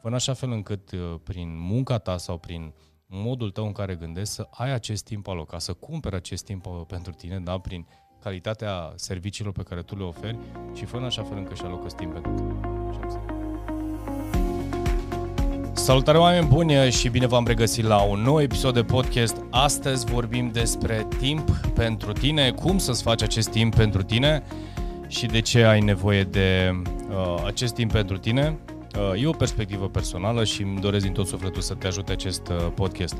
fă în așa fel încât uh, prin munca ta sau prin modul tău în care gândești să ai acest timp alocat, să cumperi acest timp uh, pentru tine, da, prin calitatea serviciilor pe care tu le oferi și fă în așa fel încât și alocă timp pentru tine. Salutare oameni buni și bine v-am regăsit la un nou episod de podcast. Astăzi vorbim despre timp pentru tine, cum să-ți faci acest timp pentru tine și de ce ai nevoie de uh, acest timp pentru tine. Uh, e o perspectivă personală și îmi doresc din tot sufletul să te ajute acest uh, podcast.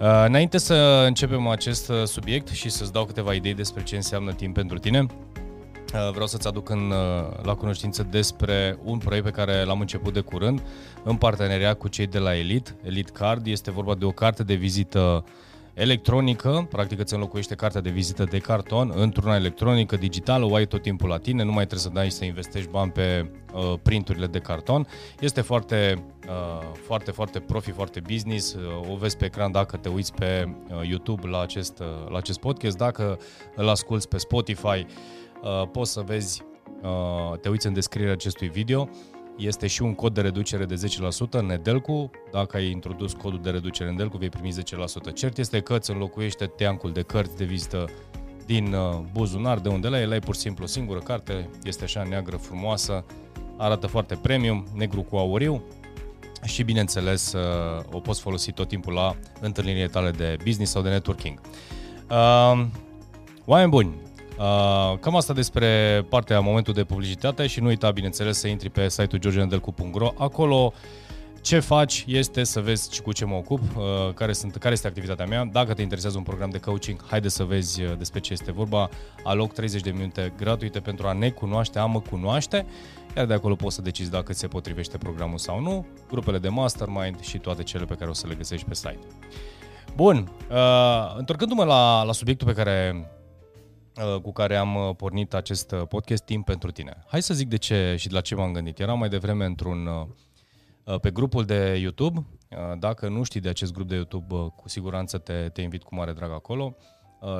Uh, înainte să începem acest uh, subiect și să-ți dau câteva idei despre ce înseamnă timp pentru tine, uh, vreau să-ți aduc în, uh, la cunoștință despre un proiect pe care l-am început de curând în parteneriat cu cei de la Elite, Elite Card. Este vorba de o carte de vizită uh, electronică, practic îți înlocuiește cartea de vizită de carton într-una electronică, digitală, o ai tot timpul la tine, nu mai trebuie să dai să investești bani pe uh, printurile de carton. Este foarte, uh, foarte, foarte profi, foarte business, uh, o vezi pe ecran dacă te uiți pe uh, YouTube la acest, uh, la acest podcast, dacă îl asculti pe Spotify, uh, poți să vezi, uh, te uiți în descrierea acestui video este și un cod de reducere de 10% în Nedelcu. Dacă ai introdus codul de reducere în Nedelcu, vei primi 10%. Cert este că îți înlocuiește teancul de cărți de vizită din uh, buzunar, de unde la el ai pur și simplu o singură carte, este așa neagră, frumoasă, arată foarte premium, negru cu auriu și bineînțeles uh, o poți folosi tot timpul la întâlnirile tale de business sau de networking. Uh, oameni buni, Uh, cam asta despre partea momentul de publicitate și nu uita, bineînțeles, să intri pe site-ul georgiandelcu.ro. Acolo ce faci este să vezi cu ce mă ocup, uh, care, sunt, care este activitatea mea. Dacă te interesează un program de coaching, haide să vezi uh, despre ce este vorba. Aloc 30 de minute gratuite pentru a ne cunoaște, a mă cunoaște, iar de acolo poți să decizi dacă ți se potrivește programul sau nu, grupele de mastermind și toate cele pe care o să le găsești pe site. Bun, uh, întorcându-mă la, la subiectul pe care Uh, cu care am uh, pornit acest uh, podcast Timp pentru tine. Hai să zic de ce și de la ce m-am gândit. Eram mai devreme într-un pe grupul de YouTube. Dacă nu știi de acest grup de YouTube, cu siguranță te, te invit cu mare drag acolo.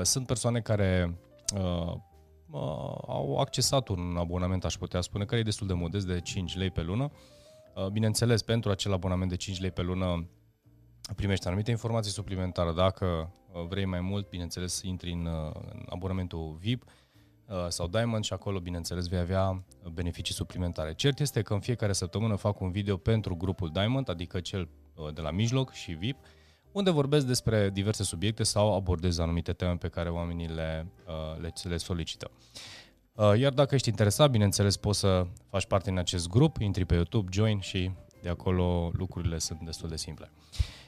Sunt persoane care au accesat un abonament, aș putea spune, care e destul de modest, de 5 lei pe lună. Bineînțeles, pentru acel abonament de 5 lei pe lună primești anumite informații suplimentare. Dacă uh, vrei mai mult, bineînțeles, intri în, uh, în abonamentul VIP uh, sau Diamond și acolo, bineînțeles, vei avea beneficii suplimentare. Cert este că în fiecare săptămână fac un video pentru grupul Diamond, adică cel de la mijloc și VIP, unde vorbesc despre diverse subiecte sau abordez anumite teme pe care oamenii le, le, le solicită. Iar dacă ești interesat, bineînțeles, poți să faci parte din acest grup, intri pe YouTube, join și de acolo lucrurile sunt destul de simple.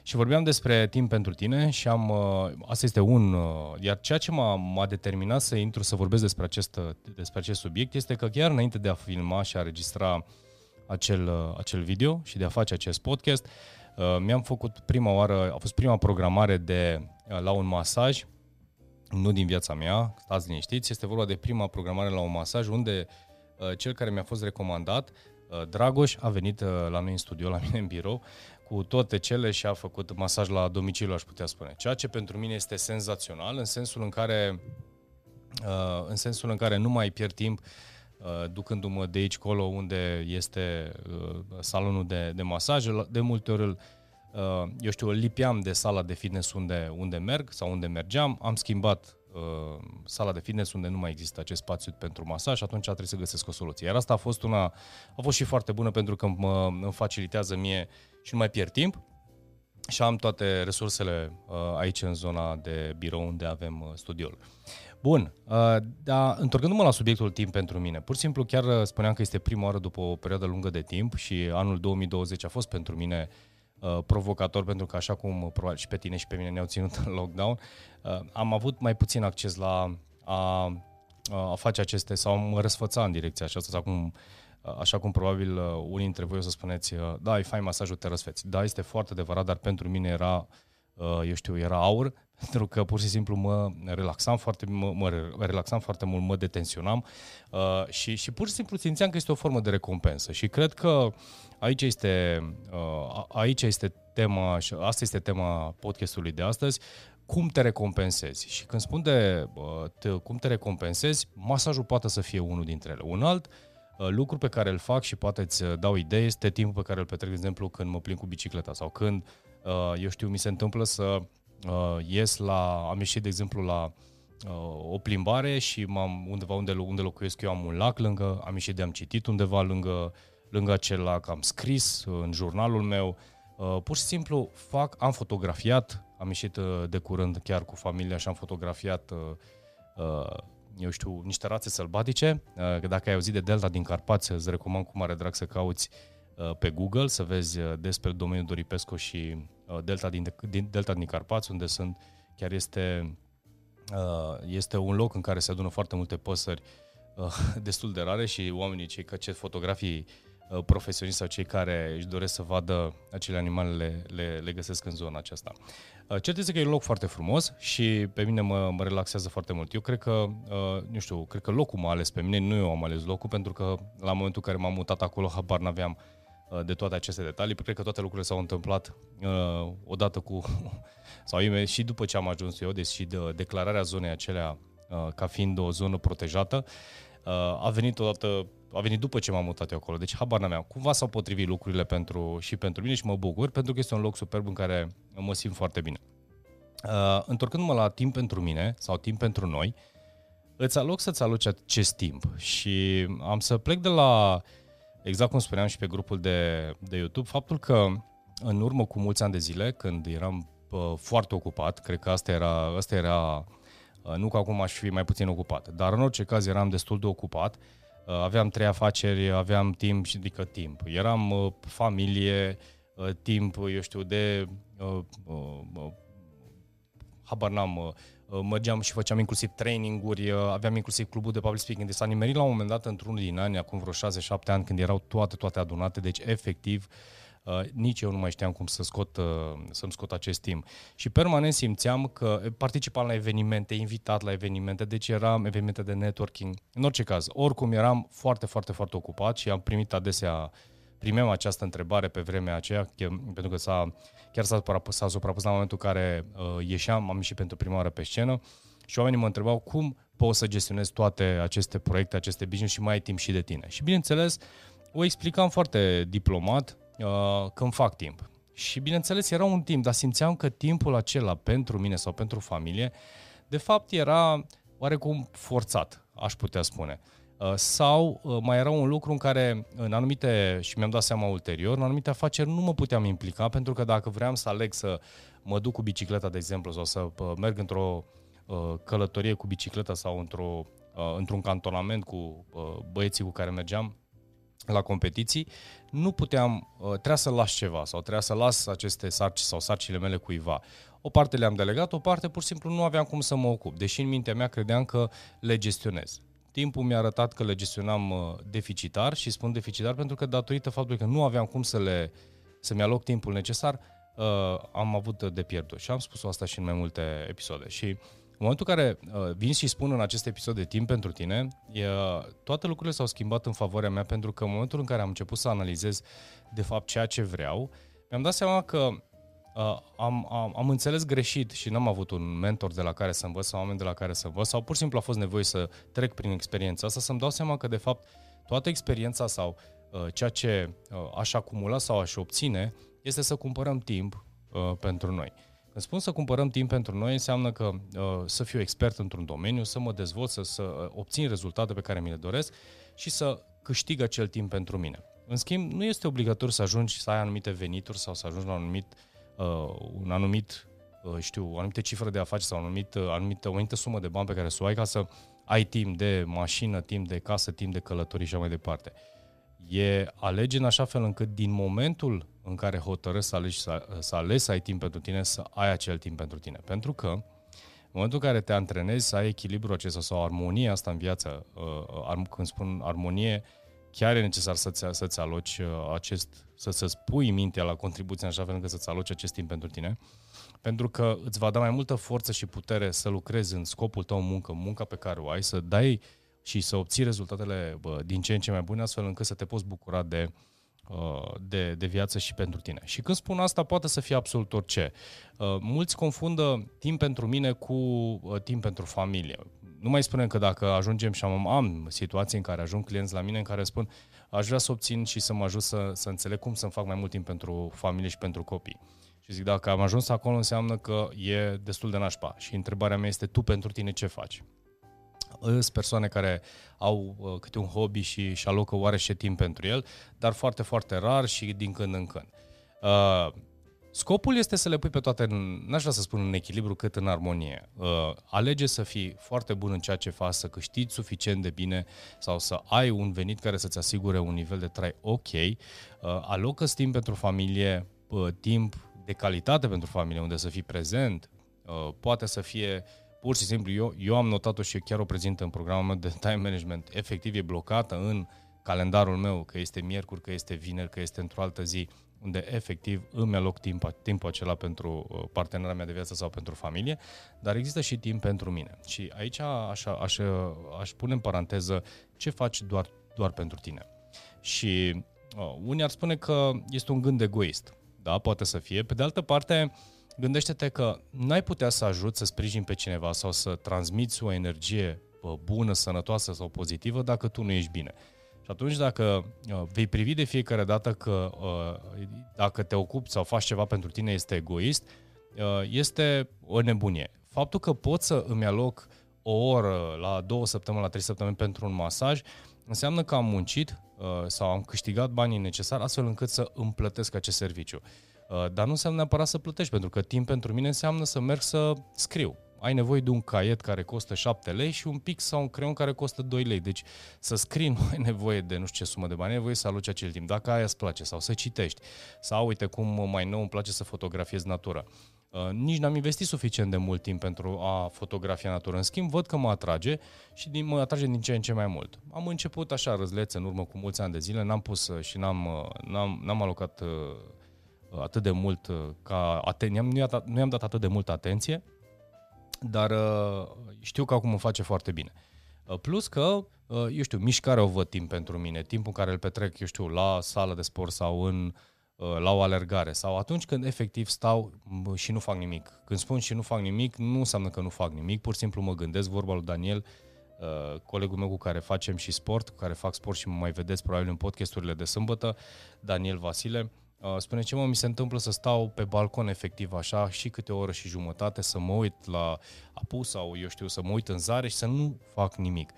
Și vorbeam despre timp pentru tine și am, uh, asta este un, uh, iar ceea ce m-a, m-a determinat să intru să vorbesc despre acest, uh, despre acest subiect este că chiar înainte de a filma și a registra acel, acel video și de a face acest podcast, mi-am făcut prima oară, a fost prima programare de la un masaj, nu din viața mea, stați liniștiți, este vorba de prima programare la un masaj unde cel care mi-a fost recomandat Dragoș a venit la noi în studio, la mine în birou, cu toate cele și a făcut masaj la domiciliu, aș putea spune. Ceea ce pentru mine este senzațional, în sensul în care, uh, în sensul în care nu mai pierd timp uh, ducându-mă de aici colo unde este uh, salonul de, de masaj. De multe ori eu știu, lipeam de sala de fitness unde, unde merg sau unde mergeam, am schimbat uh, sala de fitness unde nu mai există acest spațiu pentru masaj și atunci trebuie să găsesc o soluție. Iar asta a fost una, a fost și foarte bună pentru că mă, îmi facilitează mie și nu mai pierd timp și am toate resursele uh, aici în zona de birou unde avem uh, studioul. Bun, uh, dar întorcându-mă la subiectul timp pentru mine, pur și simplu chiar uh, spuneam că este prima oară după o perioadă lungă de timp și anul 2020 a fost pentru mine uh, provocator pentru că așa cum uh, probabil și pe tine și pe mine ne-au ținut în lockdown, uh, am avut mai puțin acces la a, a face aceste sau mă răsfăța în direcția aceasta sau cum așa cum probabil uh, unii dintre voi o să spuneți, uh, da, ai fain masajul, te răsfeți. Da, este foarte adevărat, dar pentru mine era, uh, eu știu, era aur, pentru că pur și simplu mă relaxam foarte, mă, mă relaxam foarte mult, mă detenționam uh, și, și pur și simplu simțeam că este o formă de recompensă și cred că aici este, uh, aici este tema, și asta este tema podcastului de astăzi, cum te recompensezi. Și când spun de uh, te, cum te recompensezi, masajul poate să fie unul dintre ele. Un alt, uh, Uh, lucru pe care îl fac și poate îți uh, dau idee este timpul pe care îl petrec, de exemplu, când mă plin cu bicicleta sau când, uh, eu știu, mi se întâmplă să ies la, am ieșit, de exemplu, la o plimbare și m-am undeva unde, unde locuiesc eu am un lac lângă, am ieșit de am citit undeva lângă, lângă acel lac, am scris în jurnalul meu, pur și simplu fac, am fotografiat, am ieșit de curând chiar cu familia și am fotografiat eu știu, niște rațe sălbatice. Uh, dacă ai auzit de Delta din Carpați, îți recomand cu mare drag să cauți uh, pe Google să vezi uh, despre domeniul Doripesco și Delta din, din, Delta din Carpați, unde sunt, chiar este, este un loc în care se adună foarte multe păsări destul de rare și oamenii cei că ce fotografii Uh, profesioniști sau cei care își doresc să vadă acele animale le, le, le găsesc în zona aceasta. Uh, cert este că e un loc foarte frumos și pe mine mă, mă relaxează foarte mult. Eu cred că, uh, nu știu, cred că locul m-a ales pe mine, nu eu am ales locul, pentru că la momentul în care m-am mutat acolo, habar n-aveam de toate aceste detalii. Cred că toate lucrurile s-au întâmplat uh, odată cu, sau și după ce am ajuns eu, deși de declararea zonei acelea uh, ca fiind o zonă protejată, uh, a venit odată a venit după ce m-am mutat eu acolo, deci habar n-am. Cumva s-au potrivit lucrurile pentru, și pentru mine și mă bucur, pentru că este un loc superb în care mă simt foarte bine. Uh, întorcându-mă la timp pentru mine sau timp pentru noi, îți aloc să-ți aloci acest timp și am să plec de la, exact cum spuneam și pe grupul de, de YouTube, faptul că în urmă cu mulți ani de zile, când eram uh, foarte ocupat, cred că asta era, asta era uh, nu că acum aș fi mai puțin ocupat, dar în orice caz eram destul de ocupat, uh, Uh, aveam trei afaceri, aveam timp și adică timp. Eram uh, familie, uh, timp, eu știu, de uh, uh, habar n-am, uh, mergeam și făceam inclusiv traininguri, aveam inclusiv clubul de public speaking. Deci s-a nimerit la un moment dat într-unul din ani, acum vreo 6-7 ani, când erau toate, toate adunate, deci efectiv uh, Uh, nici eu nu mai știam cum să scot, uh, să-mi scot acest timp. Și permanent simțeam că participam la evenimente, invitat la evenimente, deci eram evenimente de networking. În orice caz, oricum eram foarte, foarte, foarte ocupat și am primit adesea primeam această întrebare pe vremea aceea, pentru că s-a, chiar s-a, s-a suprapus la momentul în care uh, ieșeam, am ieșit pentru prima oară pe scenă și oamenii mă întrebau cum poți să gestionezi toate aceste proiecte, aceste business și mai ai timp și de tine. Și bineînțeles, o explicam foarte diplomat, uh, când fac timp. Și bineînțeles era un timp, dar simțeam că timpul acela pentru mine sau pentru familie, de fapt era oarecum forțat, aș putea spune. Uh, sau uh, mai era un lucru în care în anumite, și mi-am dat seama ulterior, în anumite afaceri nu mă puteam implica pentru că dacă vreau să aleg să mă duc cu bicicleta, de exemplu, sau să uh, merg într-o călătorie cu bicicleta sau într-o, într-un cantonament cu băieții cu care mergeam, la competiții, nu puteam, uh, trebuia să las ceva sau trebuia să las aceste sarci sau sarcile mele cuiva. O parte le-am delegat, o parte pur și simplu nu aveam cum să mă ocup, deși în mintea mea credeam că le gestionez. Timpul mi-a arătat că le gestionam uh, deficitar și spun deficitar pentru că datorită faptului că nu aveam cum să le să-mi aloc timpul necesar, uh, am avut de pierdut. Și am spus asta și în mai multe episoade. Și uh, în momentul în care uh, vin și spun în acest episod de timp pentru tine, e, toate lucrurile s-au schimbat în favoarea mea pentru că în momentul în care am început să analizez de fapt ceea ce vreau, mi-am dat seama că uh, am, am, am înțeles greșit și n-am avut un mentor de la care să învăț sau oameni de la care să învăț sau pur și simplu a fost nevoie să trec prin experiența asta, să-mi dau seama că de fapt toată experiența sau uh, ceea ce uh, aș acumula sau aș obține este să cumpărăm timp uh, pentru noi. Când spun să cumpărăm timp pentru noi, înseamnă că uh, să fiu expert într-un domeniu, să mă dezvolt, să, să uh, obțin rezultate pe care mi le doresc și să câștig acel timp pentru mine. În schimb, nu este obligatoriu să ajungi să ai anumite venituri sau să ajungi la un anumit, uh, un anumit uh, știu, o anumită cifră de afaceri sau o anumită, anumită, o anumită sumă de bani pe care să o ai ca să ai timp de mașină, timp de casă, timp de călătorii și așa mai departe. E alege în așa fel încât din momentul în care hotărăști să alegi să, să alegi să ai timp pentru tine, să ai acel timp pentru tine. Pentru că în momentul în care te antrenezi să ai echilibru acesta sau armonie asta în viață, uh, când spun armonie, chiar e necesar să-ți, să-ți aloci uh, acest, să, să-ți pui mintea la contribuție în așa fel încât să-ți aloci acest timp pentru tine, pentru că îți va da mai multă forță și putere să lucrezi în scopul tău muncă, munca pe care o ai, să dai și să obții rezultatele bă, din ce în ce mai bune, astfel încât să te poți bucura de uh, Uh, de, de viață și pentru tine. Și când spun asta, poate să fie absolut orice. Uh, mulți confundă timp pentru mine cu uh, timp pentru familie. nu mai spunem că dacă ajungem și am, am situații în care ajung clienți la mine în care spun aș vrea să obțin și să mă ajut să, să înțeleg cum să-mi fac mai mult timp pentru familie și pentru copii. Și zic, dacă am ajuns acolo înseamnă că e destul de nașpa. Și întrebarea mea este, tu pentru tine ce faci? Sunt persoane care au uh, câte un hobby și și alocă oarește timp pentru el, dar foarte, foarte rar și din când în când. Uh, Scopul este să le pui pe toate, în, n-aș vrea să spun în echilibru, cât în armonie. Uh, alege să fii foarte bun în ceea ce faci, să câștigi suficient de bine sau să ai un venit care să-ți asigure un nivel de trai ok. Uh, alocă timp pentru familie, uh, timp de calitate pentru familie, unde să fii prezent. Uh, poate să fie pur și simplu, eu, eu am notat-o și chiar o prezint în programul meu de time management, efectiv e blocată în calendarul meu, că este miercuri, că este vineri, că este într-o altă zi, unde efectiv îmi aloc timp, timpul acela pentru uh, partenera mea de viață sau pentru familie, dar există și timp pentru mine. Și aici aș, aș, aș pune în paranteză ce faci doar, doar pentru tine. Și uh, unii ar spune că este un gând egoist. Da, poate să fie. Pe de altă parte, gândește-te că n-ai putea să ajuți să sprijini pe cineva sau să transmiți o energie uh, bună, sănătoasă sau pozitivă dacă tu nu ești bine. Și atunci dacă uh, vei privi de fiecare dată că uh, dacă te ocupi sau faci ceva pentru tine este egoist, uh, este o nebunie. Faptul că pot să îmi aloc o oră la două săptămâni, la trei săptămâni pentru un masaj, înseamnă că am muncit sau am câștigat banii necesari astfel încât să îmi plătesc acest serviciu. Dar nu înseamnă neapărat să plătești, pentru că timp pentru mine înseamnă să merg să scriu ai nevoie de un caiet care costă 7 lei și un pix sau un creion care costă 2 lei. Deci să scrii nu ai nevoie de nu știu ce sumă de bani, ai nevoie să aloci acel timp. Dacă aia îți place sau să citești sau uite cum mai nou îmi place să fotografiez natura. Uh, nici n-am investit suficient de mult timp pentru a fotografia natura. În schimb, văd că mă atrage și din, mă atrage din ce în ce mai mult. Am început așa răzlețe în urmă cu mulți ani de zile, n-am pus uh, și n-am, uh, n-am, n-am alocat uh, atât de mult uh, ca aten- nu i-am, nu i-am dat atât de multă atenție dar uh, știu că acum o face foarte bine. Uh, plus că, uh, eu știu, mișcarea o văd timp pentru mine, timpul în care îl petrec, eu știu, la sală de sport sau în, la o alergare sau atunci când efectiv stau și nu fac nimic. Când spun și nu fac nimic, nu înseamnă că nu fac nimic, pur și simplu mă gândesc, vorba lui Daniel, colegul meu cu care facem și sport, cu care fac sport și mă mai vedeți probabil în podcasturile de sâmbătă, Daniel Vasile, Uh, spune ce mă, mi se întâmplă să stau pe balcon efectiv așa și câte o oră și jumătate să mă uit la apus sau eu știu să mă uit în zare și să nu fac nimic.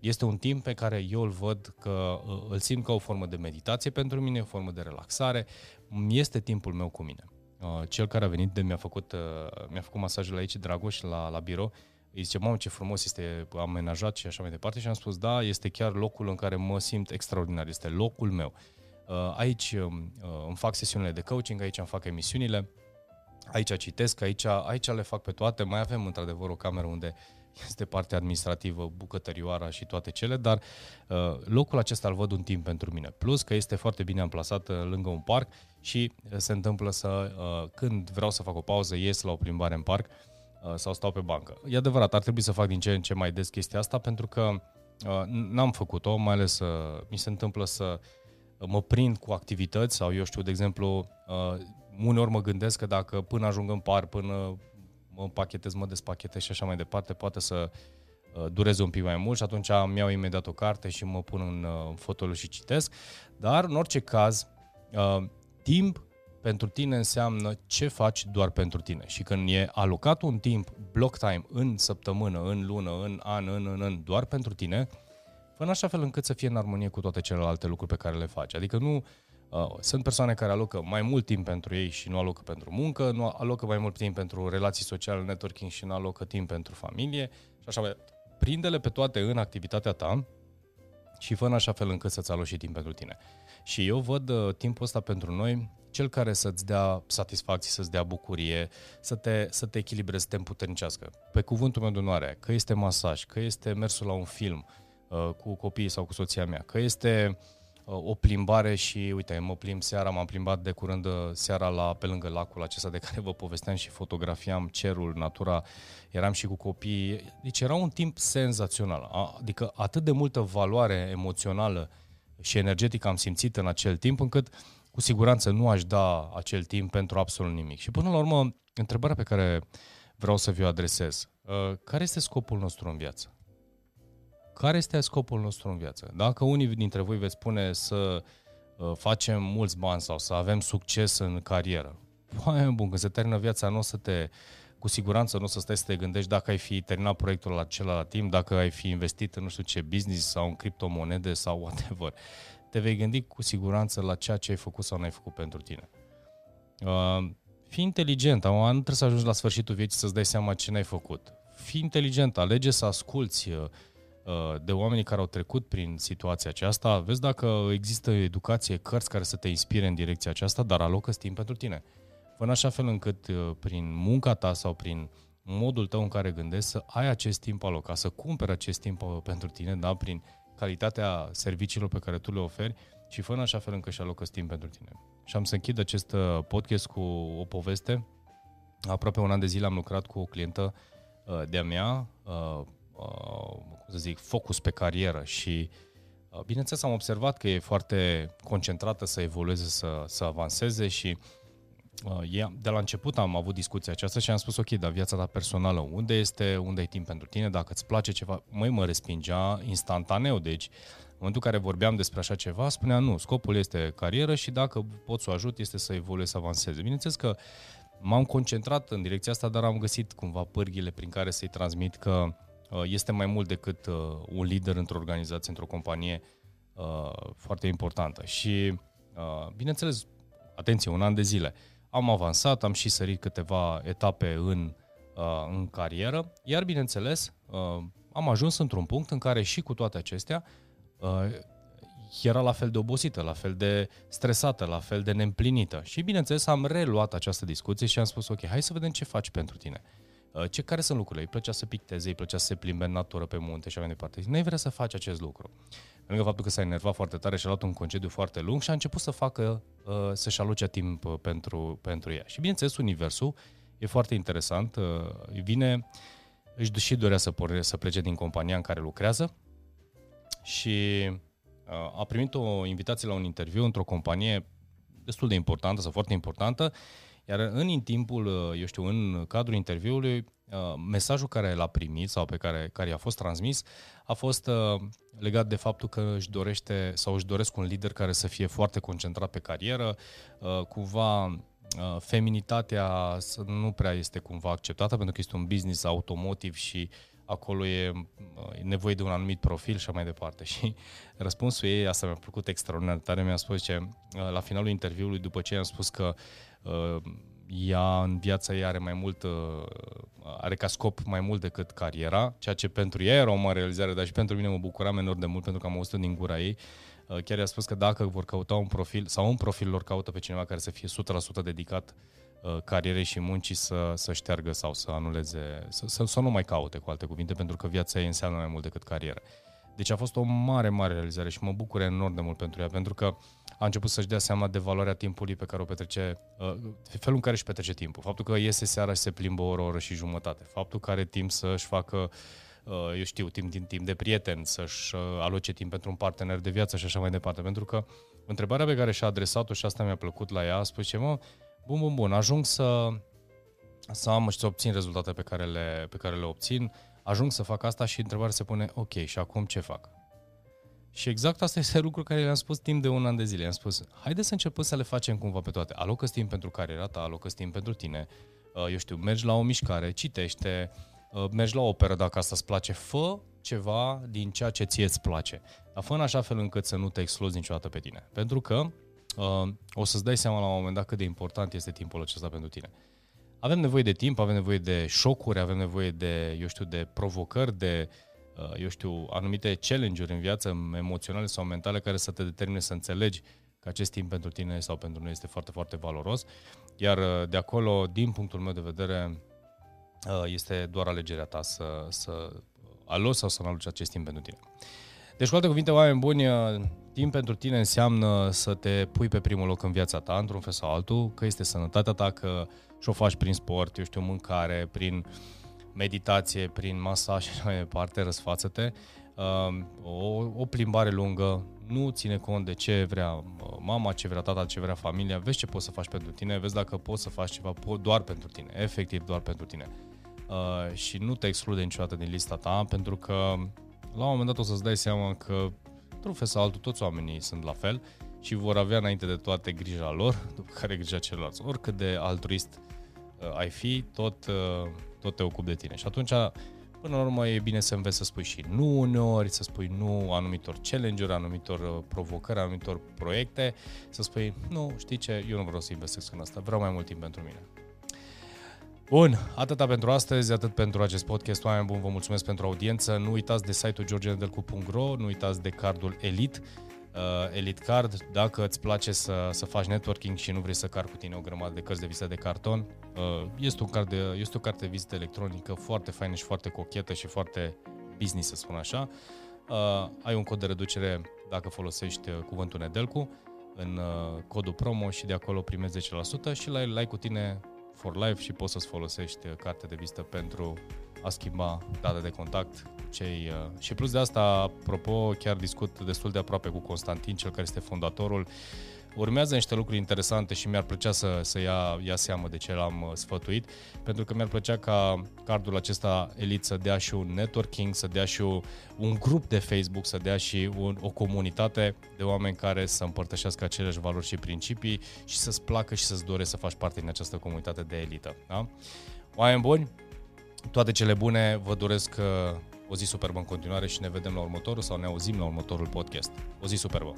Este un timp pe care eu îl văd că uh, îl simt ca o formă de meditație pentru mine, o formă de relaxare. Este timpul meu cu mine. Uh, cel care a venit de mi-a făcut, mi-a făcut masajul aici, Dragoș, la, la birou, îi zice, mamă, ce frumos este amenajat și așa mai departe și am spus, da, este chiar locul în care mă simt extraordinar, este locul meu. Uh, aici um, uh, îmi fac sesiunile de coaching, aici îmi fac emisiunile, aici citesc, aici, aici le fac pe toate. Mai avem într-adevăr o cameră unde este partea administrativă, bucătărioara și toate cele, dar uh, locul acesta îl văd un timp pentru mine. Plus că este foarte bine amplasat uh, lângă un parc și se întâmplă să, uh, când vreau să fac o pauză, ies la o plimbare în parc uh, sau stau pe bancă. E adevărat, ar trebui să fac din ce în ce mai des chestia asta pentru că uh, n-am făcut-o, mai ales uh, mi se întâmplă să uh, mă prind cu activități sau eu știu, de exemplu, uh, uneori mă gândesc că dacă până ajung în par, până mă împachetez, mă despachetez și așa mai departe, poate să uh, dureze un pic mai mult și atunci îmi iau imediat o carte și mă pun în uh, fotolul și citesc. Dar, în orice caz, timp pentru tine înseamnă ce faci doar pentru tine. Și când e alocat un timp, block time, în săptămână, în lună, în an, în, în, în, doar pentru tine, fă în așa fel încât să fie în armonie cu toate celelalte lucruri pe care le faci. Adică nu uh, sunt persoane care alocă mai mult timp pentru ei și nu alocă pentru muncă, nu alocă mai mult timp pentru relații sociale, networking și nu alocă timp pentru familie și așa mai Prinde-le pe toate în activitatea ta și fă în așa fel încât să-ți aloci și timp pentru tine. Și eu văd uh, timpul ăsta pentru noi cel care să-ți dea satisfacție, să-ți dea bucurie, să te, să te echilibrezi, să te împuternicească. Pe cuvântul meu de onoare, că este masaj, că este mersul la un film, Uh, cu copiii sau cu soția mea. Că este uh, o plimbare și, uite, mă plimb seara, m-am plimbat de curând uh, seara la, pe lângă lacul acesta de care vă povesteam și fotografiam cerul, natura, eram și cu copiii. Deci era un timp senzațional. Adică atât de multă valoare emoțională și energetică am simțit în acel timp, încât cu siguranță nu aș da acel timp pentru absolut nimic. Și până la urmă, întrebarea pe care vreau să vi-o adresez, care este scopul nostru în viață? Care este scopul nostru în viață. Dacă unii dintre voi veți spune să uh, facem mulți bani sau să avem succes în carieră, Oameni bun, când se termină viața, nu o să te, cu siguranță nu o să stai să te gândești dacă ai fi terminat proiectul la acela la timp, dacă ai fi investit în nu știu ce business sau în criptomonede sau whatever. Te vei gândi cu siguranță la ceea ce ai făcut sau nu ai făcut pentru tine. Uh, fii inteligent, nu trebuie să ajungi la sfârșitul vieții să-ți dai seama ce n-ai făcut. Fii inteligent, alege să asculți uh, de oamenii care au trecut prin situația aceasta, vezi dacă există educație, cărți care să te inspire în direcția aceasta, dar alocă timp pentru tine. Fă în așa fel încât uh, prin munca ta sau prin modul tău în care gândești să ai acest timp alocat, să cumperi acest timp uh, pentru tine, da, prin calitatea serviciilor pe care tu le oferi și fă în așa fel încât și alocă timp pentru tine. Și am să închid acest uh, podcast cu o poveste. Aproape un an de zile am lucrat cu o clientă de-a mea, cum să zic, focus pe carieră și bineînțeles am observat că e foarte concentrată să evolueze, să, să avanseze și Uh, de la început am avut discuția aceasta și am spus, ok, dar viața ta personală, unde este, unde ai timp pentru tine, dacă îți place ceva, măi, mă respingea instantaneu, deci în momentul în care vorbeam despre așa ceva, spunea nu, scopul este carieră și dacă pot să o ajut este să evolueze, să avanseze. Bineînțeles că m-am concentrat în direcția asta, dar am găsit cumva pârghile prin care să-i transmit că uh, este mai mult decât uh, un lider într-o organizație, într-o companie foarte importantă. Și, bineînțeles, atenție, un an de zile am avansat, am și sărit câteva etape în, uh, în carieră, iar bineînțeles uh, am ajuns într-un punct în care și cu toate acestea uh, era la fel de obosită, la fel de stresată, la fel de neîmplinită. Și bineînțeles am reluat această discuție și am spus, ok, hai să vedem ce faci pentru tine. Ce, care sunt lucrurile? Îi plăcea să picteze, îi plăcea să se plimbe în natură pe munte și așa mai departe. Nu vrea să faci acest lucru. Pe lângă faptul că s-a enervat foarte tare și a luat un concediu foarte lung și a început să facă, uh, să-și aloce timp uh, pentru, pentru ea. Și bineînțeles, universul e foarte interesant. Uh, vine, își și dorea să, porne, să plece din compania în care lucrează și a primit o invitație la un interviu într-o companie destul de importantă sau foarte importantă, iar în timpul, eu știu, în cadrul interviului, mesajul care l-a primit sau pe care, care i-a fost transmis a fost legat de faptul că își dorește sau își doresc un lider care să fie foarte concentrat pe carieră, uh, cumva uh, feminitatea nu prea este cumva acceptată pentru că este un business automotiv și acolo e uh, nevoie de un anumit profil și mai departe. Și răspunsul ei, asta mi-a plăcut extraordinar tare, mi-a spus ce la finalul interviului, după ce am spus că ea în viața ei are mai mult, uh, are ca scop mai mult decât cariera, ceea ce pentru ea era o mare realizare, dar și pentru mine mă bucuram enorm de mult pentru că am auzit din gura ei. Uh, chiar i-a spus că dacă vor căuta un profil sau un profil lor caută pe cineva care să fie 100% dedicat uh, carierei și muncii să, să șteargă sau să anuleze, să, să, să nu mai caute, cu alte cuvinte, pentru că viața ei înseamnă mai mult decât carieră. Deci a fost o mare, mare realizare și mă bucur enorm de mult pentru ea, pentru că a început să-și dea seama de valoarea timpului pe care o petrece, uh, felul în care își petrece timpul. Faptul că iese seara și se plimbă o oră, o oră și jumătate. Faptul că are timp să-și facă uh, eu știu, timp din timp de prieten, să-și uh, aloce timp pentru un partener de viață și așa mai departe. Pentru că întrebarea pe care și-a adresat-o și asta mi-a plăcut la ea, a spus ce, mă, bun, bun, bun, ajung să, să am și să obțin rezultate pe care le, pe care le obțin, ajung să fac asta și întrebarea se pune, ok, și acum ce fac? Și exact asta este lucru care le-am spus timp de un an de zile. I-am spus, haide să începem să le facem cumva pe toate. Alocă timp pentru cariera ta, alocă timp pentru tine. Uh, eu știu, mergi la o mișcare, citește, uh, mergi la operă dacă asta îți place, fă ceva din ceea ce ție îți place. Dar fă în așa fel încât să nu te excluzi niciodată pe tine. Pentru că uh, o să-ți dai seama la un moment dat cât de important este timpul acesta pentru tine. Avem nevoie de timp, avem nevoie de șocuri, avem nevoie de, eu știu, de provocări, de, uh, eu știu, anumite challenge-uri în viață, emoționale sau mentale, care să te determine să înțelegi că acest timp pentru tine sau pentru noi este foarte, foarte valoros. Iar uh, de acolo, din punctul meu de vedere, uh, este doar alegerea ta să, să aloci sau să nu aloci acest timp pentru tine. Deci, cu alte cuvinte, oameni buni, timp pentru tine înseamnă să te pui pe primul loc în viața ta, într-un fel sau altul, că este sănătatea ta, că și o faci prin sport, eu știu, mâncare, prin meditație, prin masaj și mai departe, răsfață-te. Um, o, o plimbare lungă, nu ține cont de ce vrea uh, mama, ce vrea tata, ce vrea familia, vezi ce poți să faci pentru tine, vezi dacă poți să faci ceva doar pentru tine, efectiv doar pentru tine. Uh, și nu te exclude niciodată din lista ta, pentru că la un moment dat o să-ți dai seama că, într-un fel sau altul, toți oamenii sunt la fel și vor avea înainte de toate grija lor, după care grija celorlalți. Oricât de altruist uh, ai fi, tot, uh, tot te ocupi de tine. Și atunci, până la urmă, e bine să înveți să spui și nu uneori, să spui nu anumitor challenge-uri, anumitor uh, provocări, anumitor proiecte, să spui, nu, știi ce, eu nu vreau să investesc în asta, vreau mai mult timp pentru mine. Bun, atâta pentru astăzi, atât pentru acest podcast. Oameni buni, vă mulțumesc pentru audiență. Nu uitați de site-ul georgenedelcu.ro, nu uitați de cardul Elite, uh, Elite Card. Dacă îți place să, să faci networking și nu vrei să car cu tine o grămadă de cărți de vizită de carton, uh, este, un card de, este o carte de vizită electronică foarte faină și foarte cochetă și foarte business, să spun așa. Uh, ai un cod de reducere dacă folosești uh, cuvântul Nedelcu în uh, codul promo și de acolo primezi 10% și la el ai cu tine for life și poți să-ți folosești uh, carte de vizită pentru a schimba date de contact. Cei... Uh, și plus de asta, apropo, chiar discut destul de aproape cu Constantin, cel care este fondatorul urmează niște lucruri interesante și mi-ar plăcea să, să ia, ia seamă de ce l-am uh, sfătuit, pentru că mi-ar plăcea ca cardul acesta elit să dea și un networking, să dea și un grup de Facebook, să dea și un, o comunitate de oameni care să împărtășească aceleași valori și principii și să-ți placă și să-ți dorești să faci parte din această comunitate de elită. Da? Oameni buni, toate cele bune, vă doresc uh, o zi superbă în continuare și ne vedem la următorul sau ne auzim la următorul podcast. O zi superbă!